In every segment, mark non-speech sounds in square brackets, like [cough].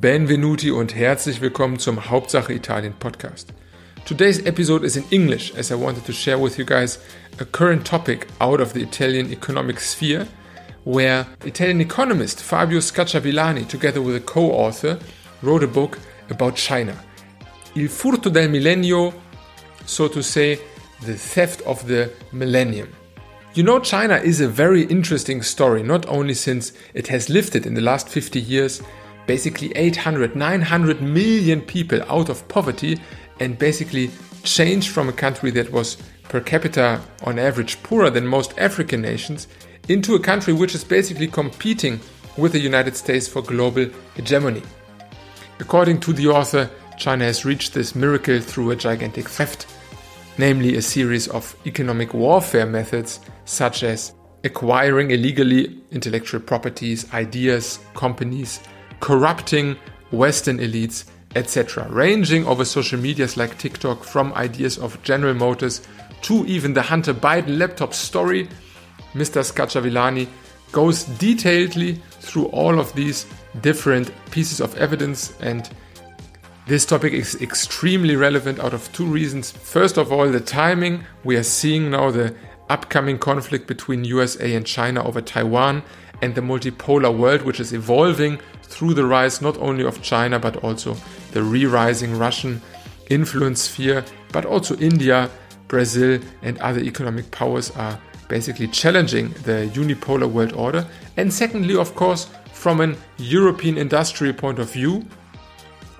Benvenuti und herzlich willkommen zum Hauptsache Italien Podcast. Today's episode is in English as I wanted to share with you guys a current topic out of the Italian economic sphere where Italian economist Fabio Scacciavillani, together with a co author, wrote a book about China. Il furto del millennio, so to say, the theft of the millennium. You know, China is a very interesting story, not only since it has lifted in the last 50 years basically 800, 900 million people out of poverty and basically changed from a country that was per capita on average poorer than most African nations into a country which is basically competing with the United States for global hegemony. According to the author, China has reached this miracle through a gigantic theft, namely a series of economic warfare methods such as acquiring illegally intellectual properties, ideas, companies, corrupting Western elites, etc., ranging over social medias like TikTok from ideas of General Motors to even the Hunter Biden laptop story Mr. Scacciavillani goes detailedly through all of these different pieces of evidence and this topic is extremely relevant out of two reasons. First of all, the timing. We are seeing now the upcoming conflict between USA and China over Taiwan and the multipolar world which is evolving through the rise not only of China but also the re-rising Russian influence sphere, but also India, Brazil and other economic powers are basically challenging the unipolar world order. And secondly, of course, from an European industrial point of view,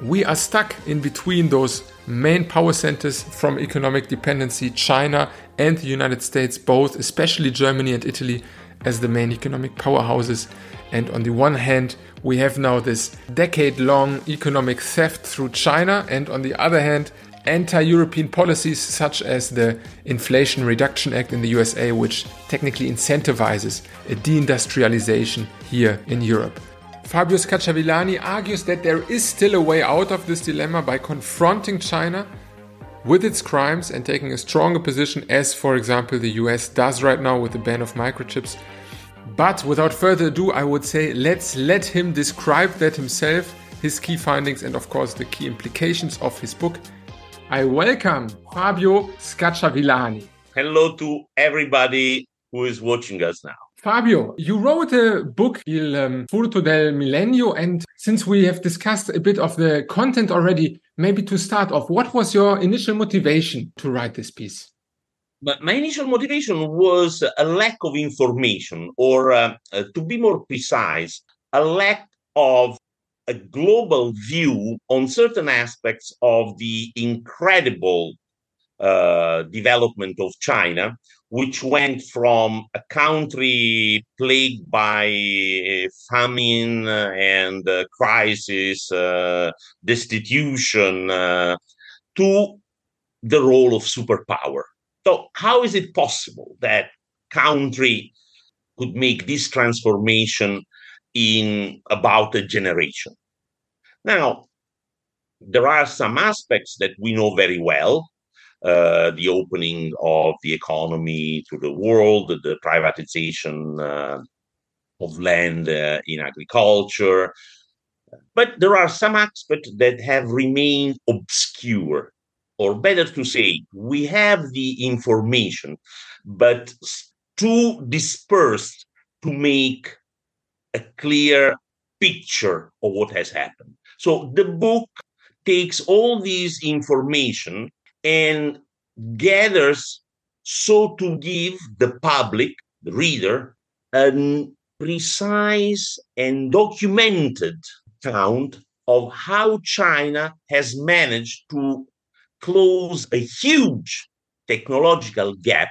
we are stuck in between those main power centers from economic dependency, China and the United States, both, especially Germany and Italy, as the main economic powerhouses. And on the one hand, we have now this decade long economic theft through China, and on the other hand, anti European policies such as the Inflation Reduction Act in the USA, which technically incentivizes a deindustrialization here in Europe. Fabio Scacciavillani argues that there is still a way out of this dilemma by confronting China with its crimes and taking a stronger position, as, for example, the US does right now with the ban of microchips. But without further ado, I would say let's let him describe that himself, his key findings, and of course the key implications of his book I welcome Fabio Scacciavillani. Hello to everybody who is watching us now. Fabio, you wrote a book, Il um, Furto del Millennio, and since we have discussed a bit of the content already, maybe to start off, what was your initial motivation to write this piece? But my initial motivation was a lack of information, or uh, uh, to be more precise, a lack of a global view on certain aspects of the incredible uh, development of China, which went from a country plagued by famine and uh, crisis, uh, destitution, uh, to the role of superpower. So, how is it possible that country could make this transformation in about a generation. Now, there are some aspects that we know very well. Uh, the opening of the economy to the world, the privatization uh, of land uh, in agriculture. But there are some aspects that have remained obscure, or better to say, we have the information, but too dispersed to make a clear picture of what has happened. So the book takes all these information and gathers so to give the public, the reader, a precise and documented account of how China has managed to close a huge technological gap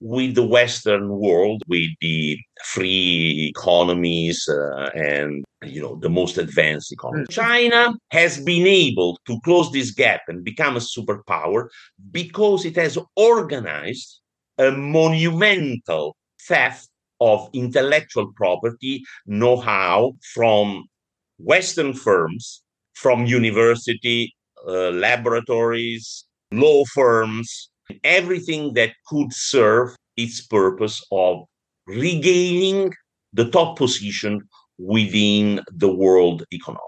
with the Western world, with the free economies uh, and you know the most advanced economy. Mm. China has been able to close this gap and become a superpower because it has organized a monumental theft of intellectual property know-how from Western firms, from university uh, laboratories, law firms, everything that could serve its purpose of regaining the top position within the world economy.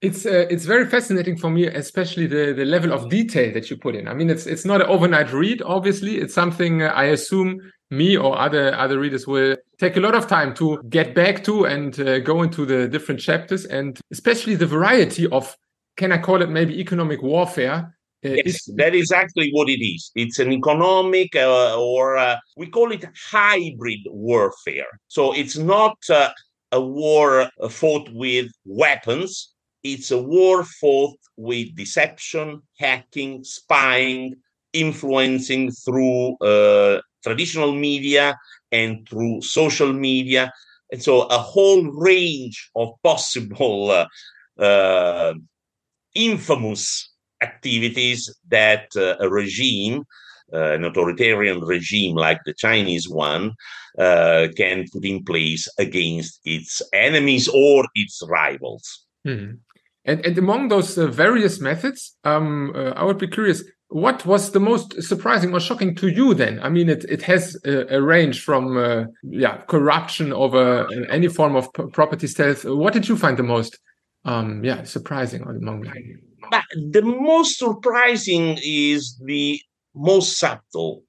It's uh, it's very fascinating for me, especially the the level of detail that you put in. I mean, it's it's not an overnight read. Obviously, it's something uh, I assume me or other other readers will take a lot of time to get back to and uh, go into the different chapters, and especially the variety of can I call it maybe economic warfare uh, yes, that is actually what it is. It's an economic, uh, or uh, we call it hybrid warfare. So it's not uh, a war fought with weapons, it's a war fought with deception, hacking, spying, influencing through uh, traditional media and through social media. And so a whole range of possible uh, infamous activities that uh, a regime, uh, an authoritarian regime like the Chinese one, uh, can put in place against its enemies or its rivals. Mm-hmm. And, and among those uh, various methods, um, uh, I would be curious. What was the most surprising or shocking to you then? I mean, it, it has a, a range from uh, yeah corruption over any form of property stealth. What did you find the most um, yeah surprising among them? But the most surprising is the most subtle,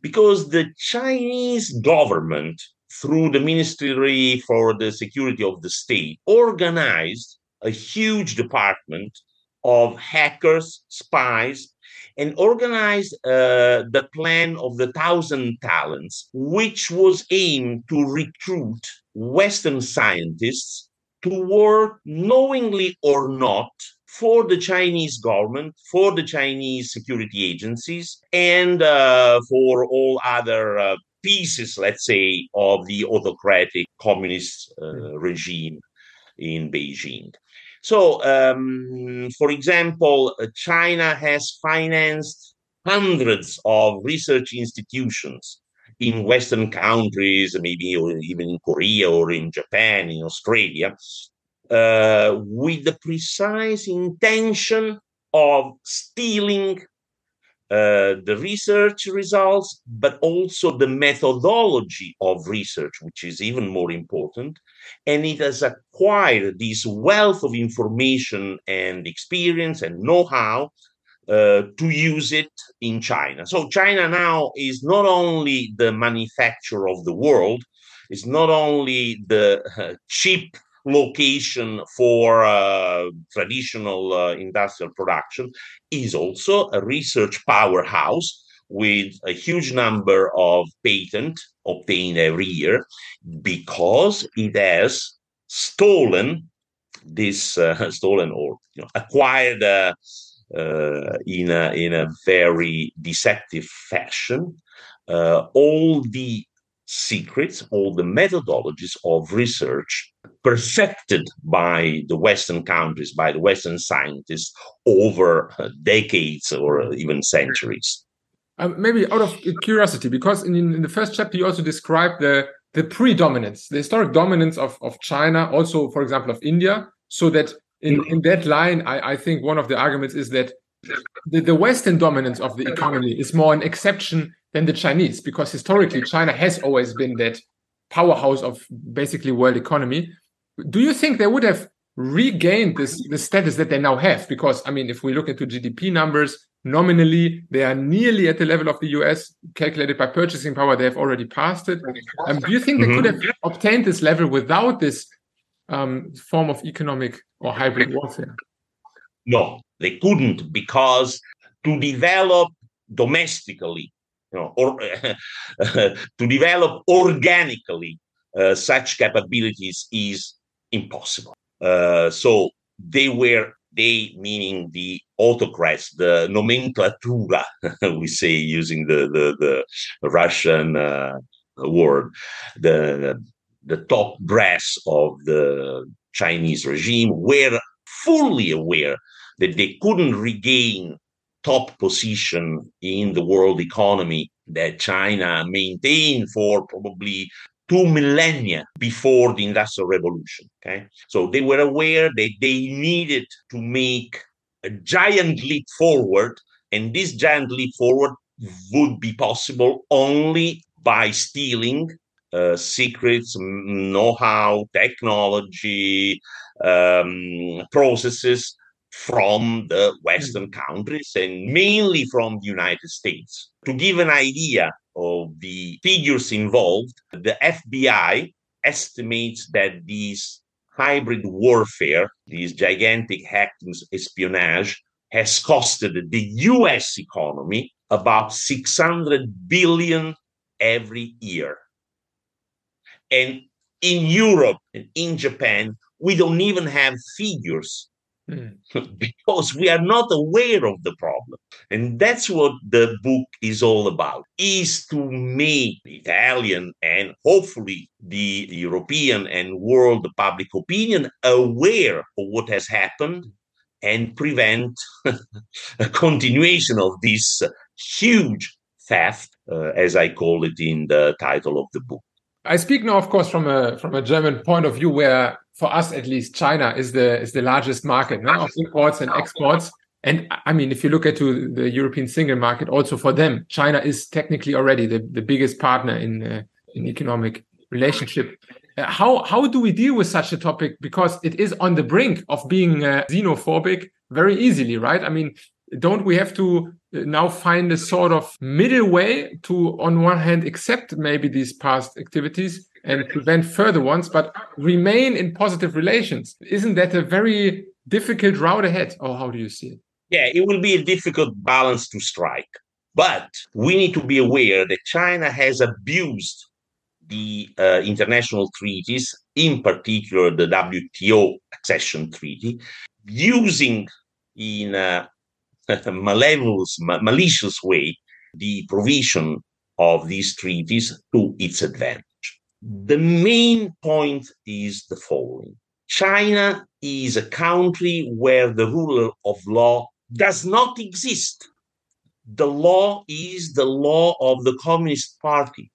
because the Chinese government, through the Ministry for the Security of the State, organized a huge department of hackers, spies, and organized uh, the plan of the thousand talents, which was aimed to recruit Western scientists to work knowingly or not for the Chinese government, for the Chinese security agencies, and uh, for all other uh, pieces, let's say, of the autocratic communist uh, regime in Beijing. So, um, for example, uh, China has financed hundreds of research institutions in Western countries, maybe even in Korea or in Japan, in Australia, uh, with the precise intention of stealing uh, the research results, but also the methodology of research, which is even more important. And it has acquired this wealth of information and experience and know how uh, to use it in China. So, China now is not only the manufacturer of the world, it's not only the uh, [laughs] cheap location for uh, traditional uh, industrial production is also a research powerhouse with a huge number of patents obtained every year because it has stolen this uh, [laughs] stolen or you know, acquired uh, in a in a very deceptive fashion uh, all the secrets, all the methodologies of research perfected by the Western countries, by the Western scientists over uh, decades or even centuries. Um, maybe out of curiosity, because in, in the first chapter you also described the the predominance, the historic dominance of, of China, also, for example, of India, so that in, mm-hmm. in that line, I, I think one of the arguments is that the, the Western dominance of the economy is more an exception than the Chinese, because historically China has always been that powerhouse of basically world economy. Do you think they would have regained this the status that they now have? Because I mean, if we look into GDP numbers, nominally they are nearly at the level of the US, calculated by purchasing power. They have already passed it. Um, do you think they mm -hmm. could have obtained this level without this um, form of economic or hybrid warfare? No, they couldn't because to develop domestically you know, or [laughs] to develop organically uh, such capabilities is impossible. Uh, so they were they meaning the autocrats, the nomenclatura, [laughs] we say using the the, the Russian uh, word, the the top brass of the Chinese regime were fully aware that they couldn't regain top position in the world economy that China maintained for probably two millennia before the Industrial Revolution. Okay. So they were aware that they needed to make a giant leap forward, and this giant leap forward would be possible only by stealing uh, secrets, know how, technology, um, processes from the Western mm. countries and mainly from the United States. To give an idea of the figures involved, the FBI estimates that these hybrid warfare, these gigantic hacking espionage, has costed the US economy about 600 billion every year. And in Europe and in Japan, we don't even have figures mm. [laughs] because we are not aware of the problem. And that's what the book is all about, is to make Italian and hopefully the European and world public opinion aware of what has happened and prevent [laughs] a continuation of this huge theft, uh, as I call it in the title of the book. I speak now, of course, from a from a German point of view, where for us at least, China is the is the largest market no, of imports and exports. And I mean, if you look at to the European single market, also for them, China is technically already the, the biggest partner in uh, in economic relationship. Uh, how how do we deal with such a topic? Because it is on the brink of being uh, xenophobic very easily, right? I mean, don't we have to now find a sort of middle way to, on one hand, accept maybe these past activities and prevent further ones, but remain in positive relations? Isn't that a very difficult route ahead? Or how do you see it? Yeah, it will be a difficult balance to strike. But we need to be aware that China has abused the uh, international treaties, in particular the WTO accession treaty, using in a [laughs] malicious, malicious way the provision of these treaties to its advantage. The main point is the following China is a country where the rule of law does not exist. The law is the law of the Communist Party.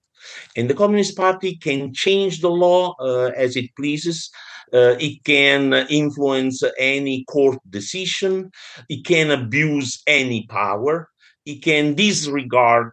And the Communist Party can change the law uh, as it pleases. Uh, it can influence any court decision. It can abuse any power. It can disregard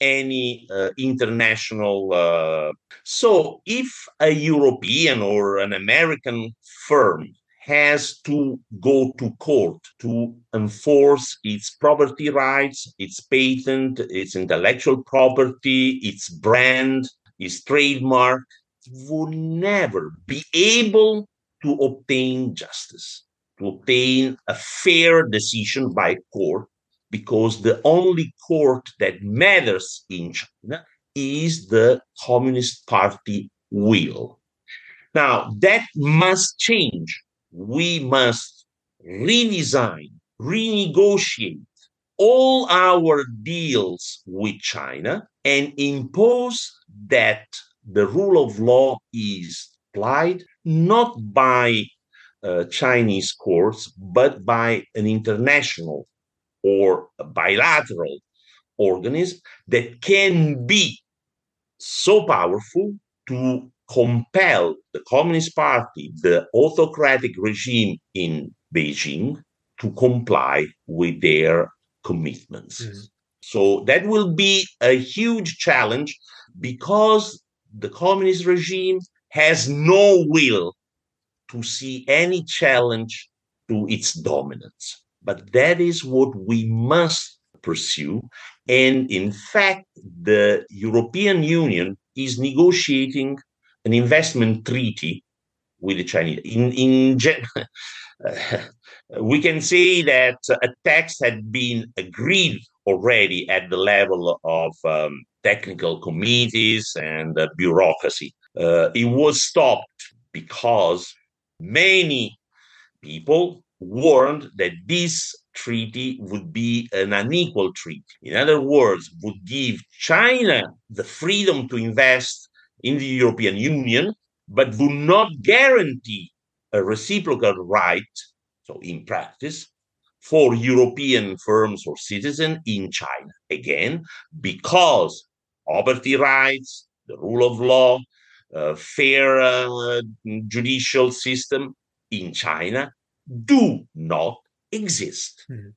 any uh, international. Uh, so, if a European or an American firm has to go to court to enforce its property rights, its patent, its intellectual property, its brand, its trademark, would never be able to obtain justice, to obtain a fair decision by court, because the only court that matters in China is the Communist Party will. Now, that must change we must redesign, renegotiate all our deals with China and impose that the rule of law is applied not by uh, Chinese courts, but by an international or bilateral organism that can be so powerful to compel the Communist Party, the autocratic regime in Beijing, to comply with their commitments. Mm-hmm. So that will be a huge challenge because the communist regime has no will to see any challenge to its dominance. But that is what we must pursue. And in fact, the European Union is negotiating an investment treaty with the Chinese. In in [laughs] we can say that a text had been agreed already at the level of um, technical committees and uh, bureaucracy. Uh, it was stopped because many people warned that this treaty would be an unequal treaty. In other words, would give China the freedom to invest in the European Union, but would not guarantee a reciprocal right, so in practice, for European firms or citizens in China. Again, because property rights, the rule of law, uh, fair uh, judicial system in China do not exist. Mm-hmm.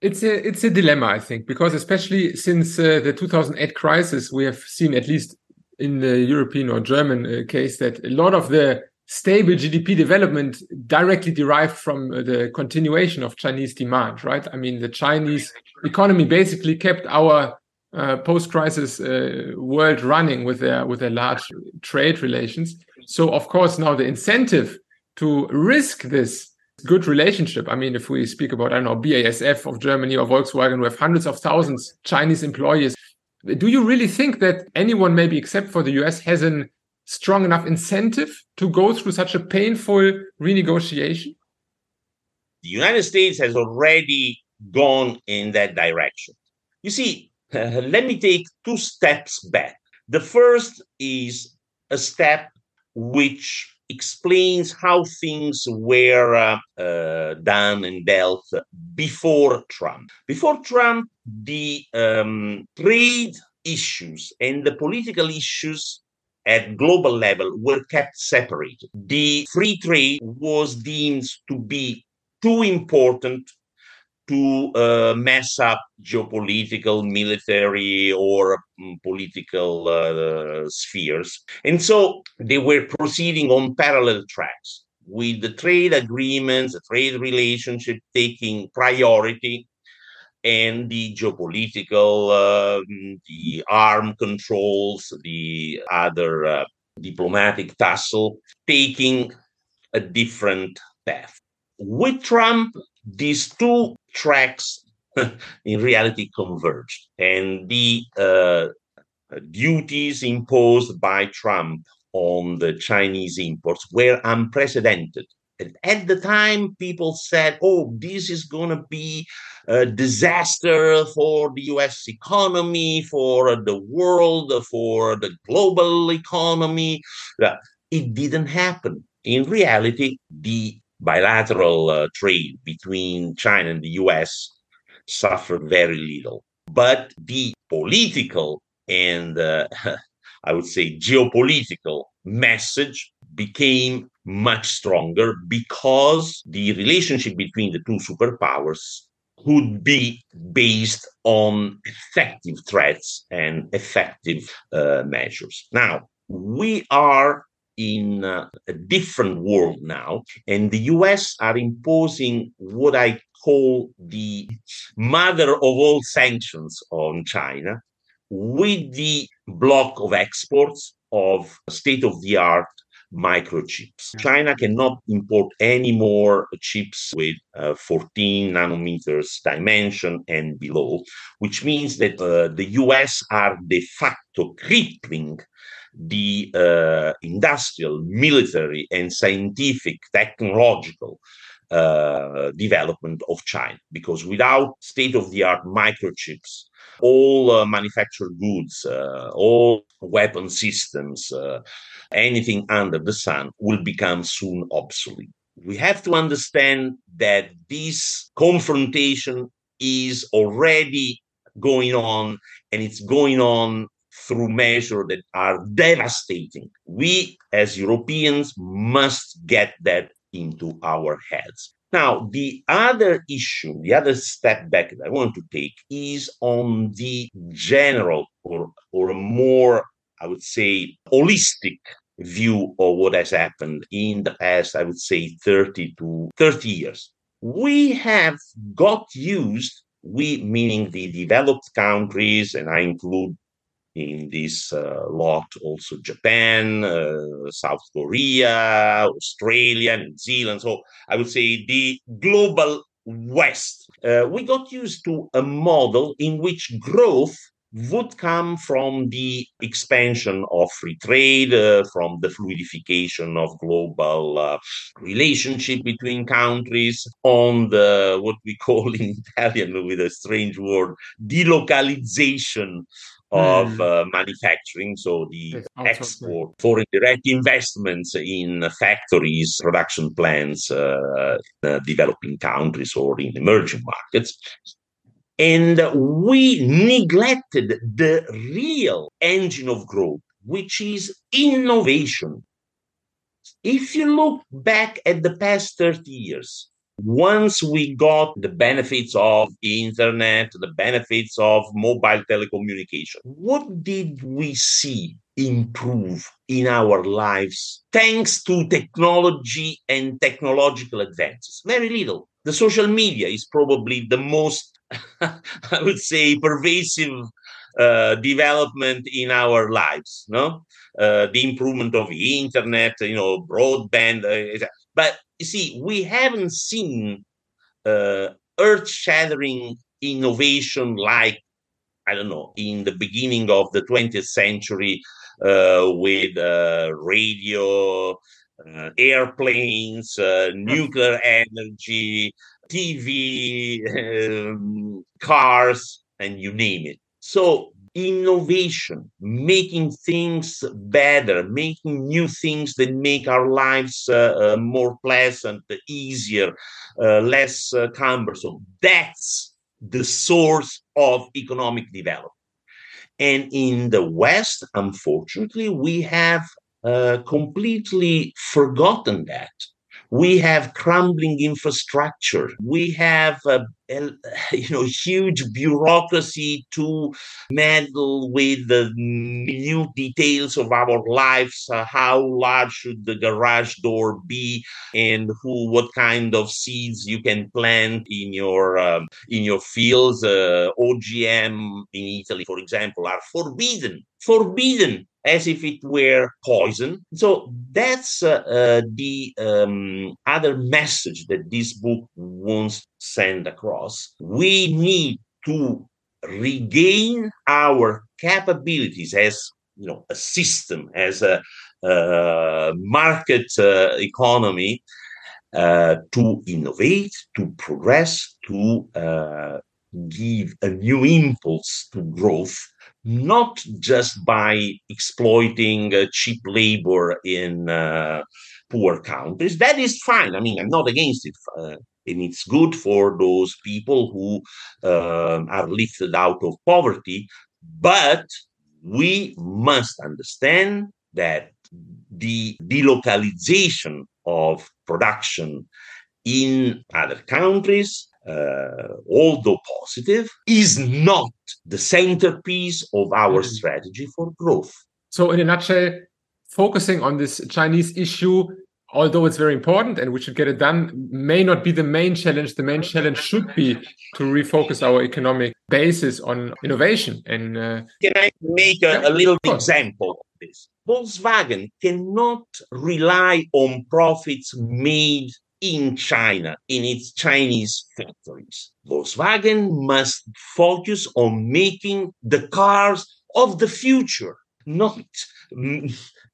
It's a it's a dilemma, I think, because especially since uh, the 2008 crisis, we have seen at least in the European or German uh, case that a lot of the stable GDP development directly derived from uh, the continuation of Chinese demand, right? I mean, the Chinese economy basically kept our uh, post-crisis uh, world running with their with their large trade relations. So, of course, now the incentive to risk this good relationship. I mean, if we speak about I don't know BASF of Germany or Volkswagen, we have hundreds of thousands Chinese employees. Do you really think that anyone, maybe except for the US, has an strong enough incentive to go through such a painful renegotiation? The United States has already gone in that direction. You see, uh, [laughs] let me take two steps back. The first is a step which explains how things were uh, uh, done and dealt before Trump. Before Trump, the um, trade issues and the political issues at global level were kept separated. The free trade was deemed to be too important to uh, mess up geopolitical, military, or um, political uh, spheres. And so they were proceeding on parallel tracks with the trade agreements, the trade relationship taking priority and the geopolitical, uh, the arm controls, the other uh, diplomatic tussle, taking a different path. With Trump, these two tracks [laughs] in reality converged, and the uh, duties imposed by Trump on the Chinese imports were unprecedented at the time, people said, oh, this is going to be a disaster for the US economy, for the world, for the global economy. It didn't happen. In reality, the bilateral uh, trade between China and the US suffered very little. But the political and uh, [laughs] I would say geopolitical message became much stronger because the relationship between the two superpowers could be based on effective threats and effective uh, measures. Now, we are in uh, a different world now, and the US are imposing what I call the mother of all sanctions on China with the block of exports of state of the art microchips. China cannot import any more chips with uh, 14 nanometers dimension and below, which means that uh, the US are de facto crippling the uh, industrial, military, and scientific, technological uh, development of China. Because without state of the art microchips, all uh, manufactured goods, uh, all weapon systems, uh, anything under the sun will become soon obsolete. We have to understand that this confrontation is already going on and it's going on through measures that are devastating. We as Europeans must get that into our heads. Now, the other issue, the other step back that I want to take is on the general or, or more, I would say, holistic view of what has happened in the past, I would say 30 to 30 years. We have got used, we meaning the developed countries, and I include in this uh, lot also Japan, uh, South Korea, Australia, New Zealand. So I would say the global West. Uh, we got used to a model in which growth would come from the expansion of free trade, uh, from the fluidification of global uh, relationship between countries, on the what we call in [laughs] Italian with a strange word, delocalization of mm. uh, manufacturing, so the export, foreign direct investments in factories, production plants, uh, developing countries or in emerging markets. And we neglected the real engine of growth, which is innovation. If you look back at the past 30 years, once we got the benefits of the internet, the benefits of mobile telecommunication, what did we see improve in our lives thanks to technology and technological advances? Very little. The social media is probably the most, [laughs] I would say, pervasive uh, development in our lives. No, uh, the improvement of the internet, you know, broadband. Uh, but you see, we haven't seen uh, earth-shattering innovation like I don't know in the beginning of the 20th century uh, with uh, radio, uh, airplanes, uh, nuclear energy, TV, [laughs] um, cars, and you name it. So innovation, making things better, making new things that make our lives uh, uh, more pleasant, easier, uh, less uh, cumbersome. That's the source of economic development. And in the West, unfortunately, we have uh, completely forgotten that we have crumbling infrastructure we have a, [laughs] you know huge bureaucracy to meddle with the new details of our lives uh, how large should the garage door be and who what kind of seeds you can plant in your um, in your fields uh, ogm in italy for example are forbidden forbidden as if it were poison. So that's uh, uh, the um, other message that this book wants send across. We need to regain our capabilities as you know a system, as a uh, market uh, economy. Uh, to innovate, to progress, to uh, give a new impulse to growth not just by exploiting uh, cheap labor in uh, poor countries. That is fine. I mean, I'm not against it. Uh, and it's good for those people who um, are lifted out of poverty. But we must understand that the delocalization of production in other countries uh, although positive, is not the centerpiece of our mm. strategy for growth. So, in a nutshell, focusing on this Chinese issue, although it's very important and we should get it done, may not be the main challenge. The main challenge should be to refocus our economic basis on innovation. And uh, can I make a, yeah, a little example of this? Volkswagen cannot rely on profits made in China, in its Chinese factories. Volkswagen must focus on making the cars of the future, not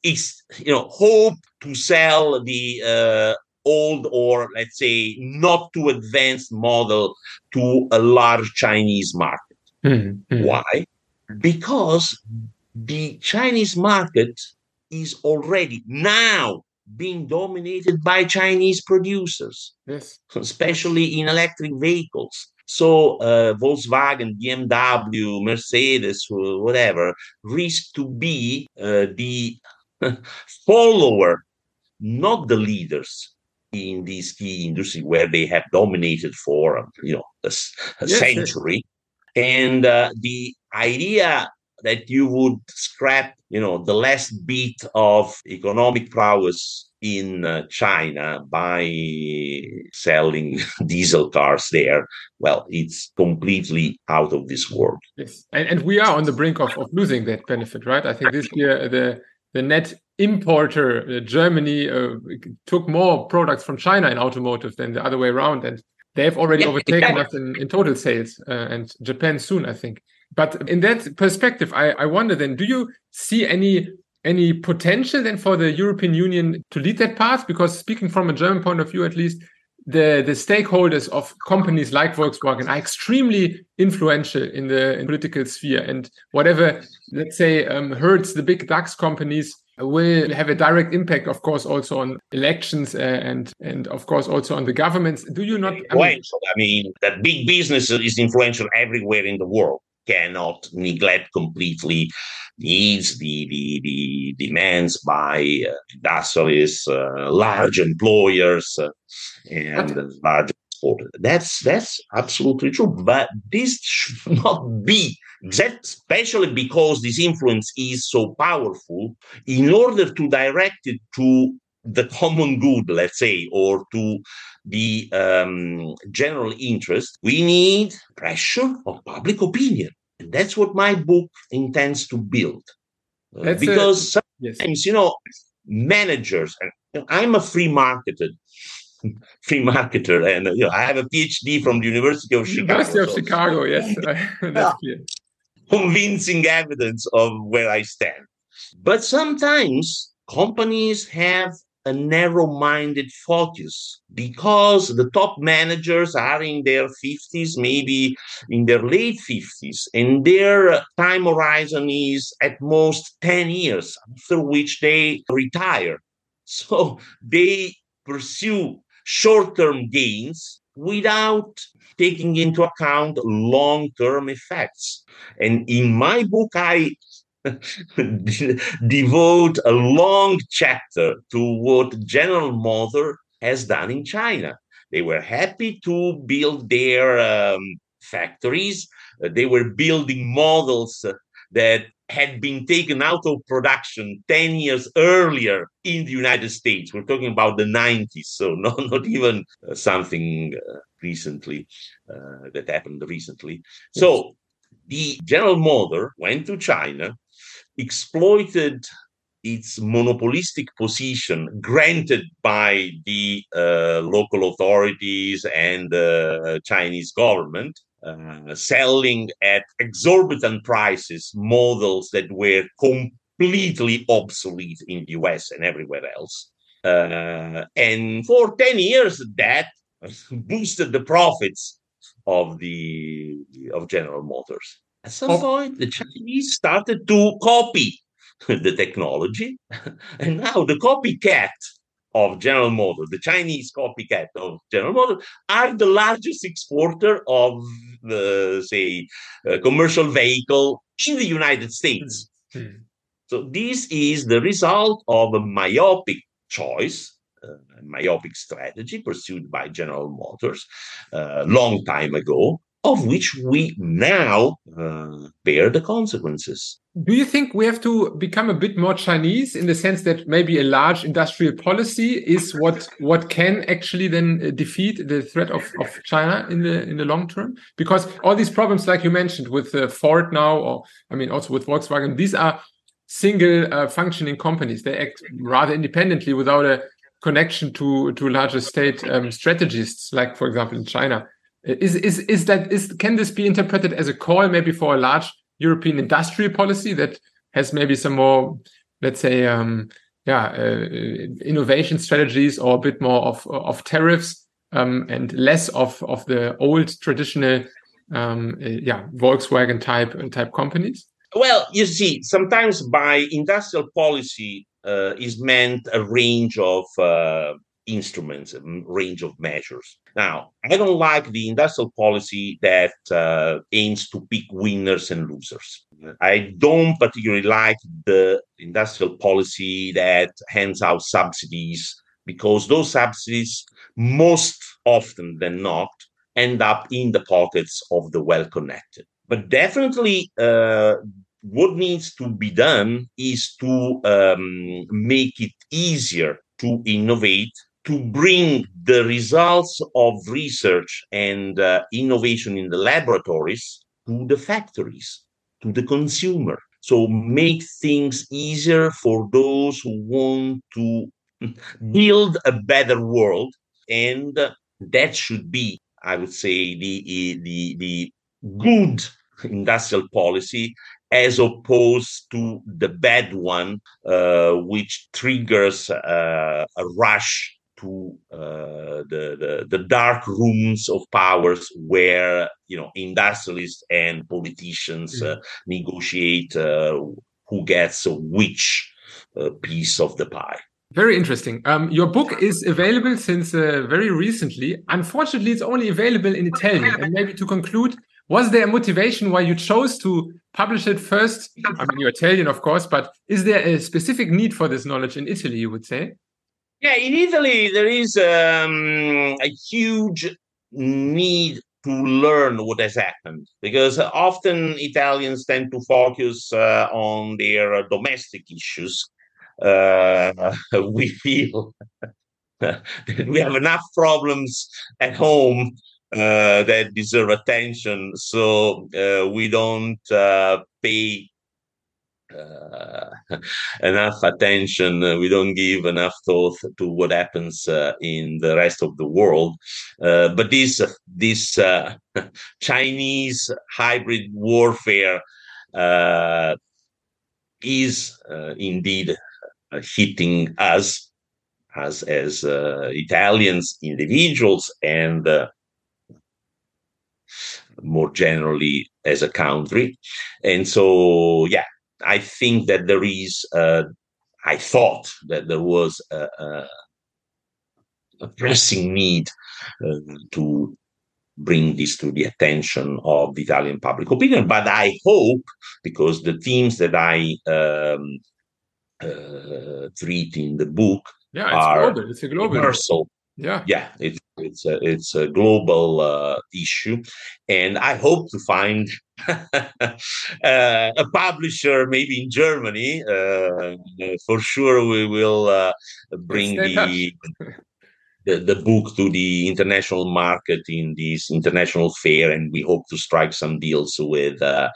is you know hope to sell the uh, old or let's say not too advanced model to a large Chinese market. Mm-hmm. Why? Because the Chinese market is already now being dominated by Chinese producers, yes. especially in electric vehicles. So uh, Volkswagen, BMW, Mercedes, whatever, risk to be uh, the [laughs] follower, not the leaders in these key industry where they have dominated for you know a, a yes, century. Yes. And uh, the idea that you would scrap, you know, the last bit of economic prowess in uh, China by selling [laughs] diesel cars there, well, it's completely out of this world. Yes, and, and we are on the brink of, of losing that benefit, right? I think this year the the net importer, uh, Germany, uh, took more products from China in automotive than the other way around, and they have already yeah, overtaken us in, in total sales, uh, and Japan soon, I think. But in that perspective, I, I wonder then, do you see any any potential then for the European Union to lead that path? Because speaking from a German point of view, at least, the the stakeholders of companies like Volkswagen are extremely influential in the in political sphere, and whatever let's say um, hurts the big DAX companies will have a direct impact, of course, also on elections uh, and and of course also on the governments. Do you not? I mean, I mean that big business is influential everywhere in the world cannot neglect completely needs, the, the, the demands by uh, industrialists, uh, large employers, uh, and large exported. That's that's absolutely true. But this should [laughs] not be especially because this influence is so powerful. In order to direct it to the common good, let's say, or to the um, general interest, we need pressure of public opinion. And that's what my book intends to build. Uh, because a, sometimes, yes. you know, managers, and you know, I'm a free marketer, [laughs] free marketer, and you know, I have a PhD from the University of Chicago. University of so, Chicago, yes, [laughs] [laughs] that's clear. Convincing evidence of where I stand. But sometimes companies have a narrow minded focus because the top managers are in their 50s, maybe in their late 50s, and their time horizon is at most 10 years, after which they retire. [laughs] So they pursue short term gains without taking into account long term effects. And in my book, I [laughs] devote a long chapter to what General Motors has done in China. They were happy to build their um, factories. Uh, they were building models that had been taken out of production 10 years earlier in the United States. We're talking about the 90s, so [laughs] not, not even uh, something uh, recently uh, that happened recently. So the General Motor went to China exploited its monopolistic position granted by the uh, local authorities and the uh, Chinese government, uh, selling at exorbitant prices models that were completely obsolete in the US and everywhere else. Uh, and for 10 years, that [laughs] boosted the profits of the of General Motors. At some oh. point, the [laughs] Chinese started to copy [laughs] the technology, [laughs] and now the copycat of General Motors, the Chinese copycat of General Motors, are the largest exporter of, uh, say, a commercial vehicle in the United States. Mm-hmm. So this is the result of a myopic choice, uh, a myopic strategy pursued by General Motors a uh, long time ago, of which we now uh, bear the consequences. Do you think we have to become a bit more Chinese in the sense that maybe a large industrial policy is what what can actually then uh, defeat the threat of, of China in the in the long term? Because all these problems, like you mentioned, with uh, Ford now, or I mean also with Volkswagen, these are single uh, functioning companies. They act rather independently without a connection to to larger state um, strategists, like for example in China. Is is is that is can this be interpreted as a call maybe for a large European industrial policy that has maybe some more, let's say, um, yeah, uh, innovation strategies or a bit more of of tariffs um, and less of of the old traditional, um, uh, yeah, Volkswagen type type companies? Well, you see, sometimes by industrial policy uh, is meant a range of uh, instruments, a range of measures. Now, I don't like the industrial policy that uh, aims to pick winners and losers. I don't particularly like the industrial policy that hands out subsidies because those subsidies, most often than not, end up in the pockets of the well connected. But definitely, uh, what needs to be done is to um, make it easier to innovate to bring the results of research and uh, innovation in the laboratories to the factories, to the consumer. So make things easier for those who want to [laughs] build a better world. And that should be, I would say, the, the, the good industrial policy as opposed to the bad one, uh, which triggers uh, a rush to uh, the, the, the dark rooms of powers where you know industrialists and politicians uh, negotiate uh, who gets which uh, piece of the pie. Very interesting. Um, your book is available since uh, very recently. Unfortunately, it's only available in Italian. And maybe to conclude, was there a motivation why you chose to publish it first? I mean, you're Italian, of course, but is there a specific need for this knowledge in Italy? You would say? Yeah, in Italy, there is um, a huge need to learn what has happened because often Italians tend to focus uh, on their domestic issues. Uh, [laughs] we feel [laughs] that we have enough problems at home uh, that deserve attention, so uh, we don't uh, pay uh, [laughs] enough attention. Uh, we don't give enough thought to what happens uh, in the rest of the world. Uh, but this this uh, [laughs] Chinese hybrid warfare uh, is indeed hitting us as as Italians, individuals, and more generally as a country. And so, yeah, I think that there is, uh, I thought that there was a, a, a pressing need uh, to bring this to the attention of the Italian public opinion. But I hope, because the themes that I um, uh, treat in the book yeah, it's are global. It's a global universal. Yeah, yeah, it's it's a it's a global uh, issue, and I hope to find [laughs] uh, a publisher, maybe in Germany. Uh, for sure, we will uh, bring the, the, the book to the international market in this international fair, and we hope to strike some deals with. Uh,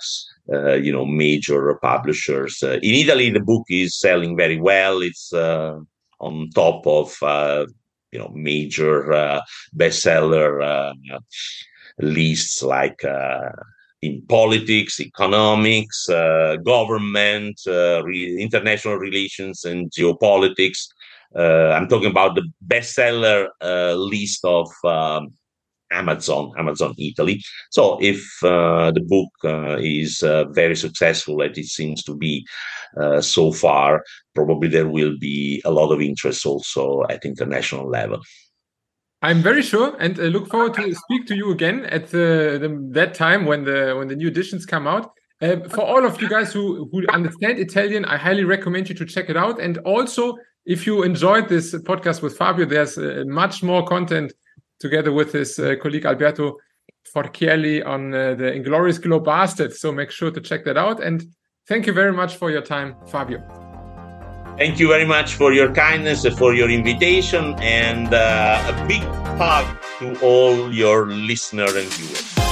uh, you know, major publishers. in Italy, the book is selling very well. It's on top of you know major uh, bestseller uh, lists like uh, in politics, economics, uh, government, re- international relations, and geopolitics. I'm talking about the bestseller list of um, Amazon, Amazon Italy. So if uh, the book uh, is uh, very successful, as it seems to be uh, so far, probably there will be a lot of interest also at international level. I'm very sure, and I look forward to speak to you again at the, the, that time when the when the new editions come out. Uh, for all of you guys who who understand Italian, I highly recommend you to check it out. And also, if you enjoyed this podcast with Fabio, there's much more content together with his uh, colleague Alberto Forchielli on uh, the Inglorious Globastards. So make sure to check that out. And thank you very much for your time, Fabio. Thank you very much for your kindness, for your invitation, and uh, a big hug to all your listeners and viewers.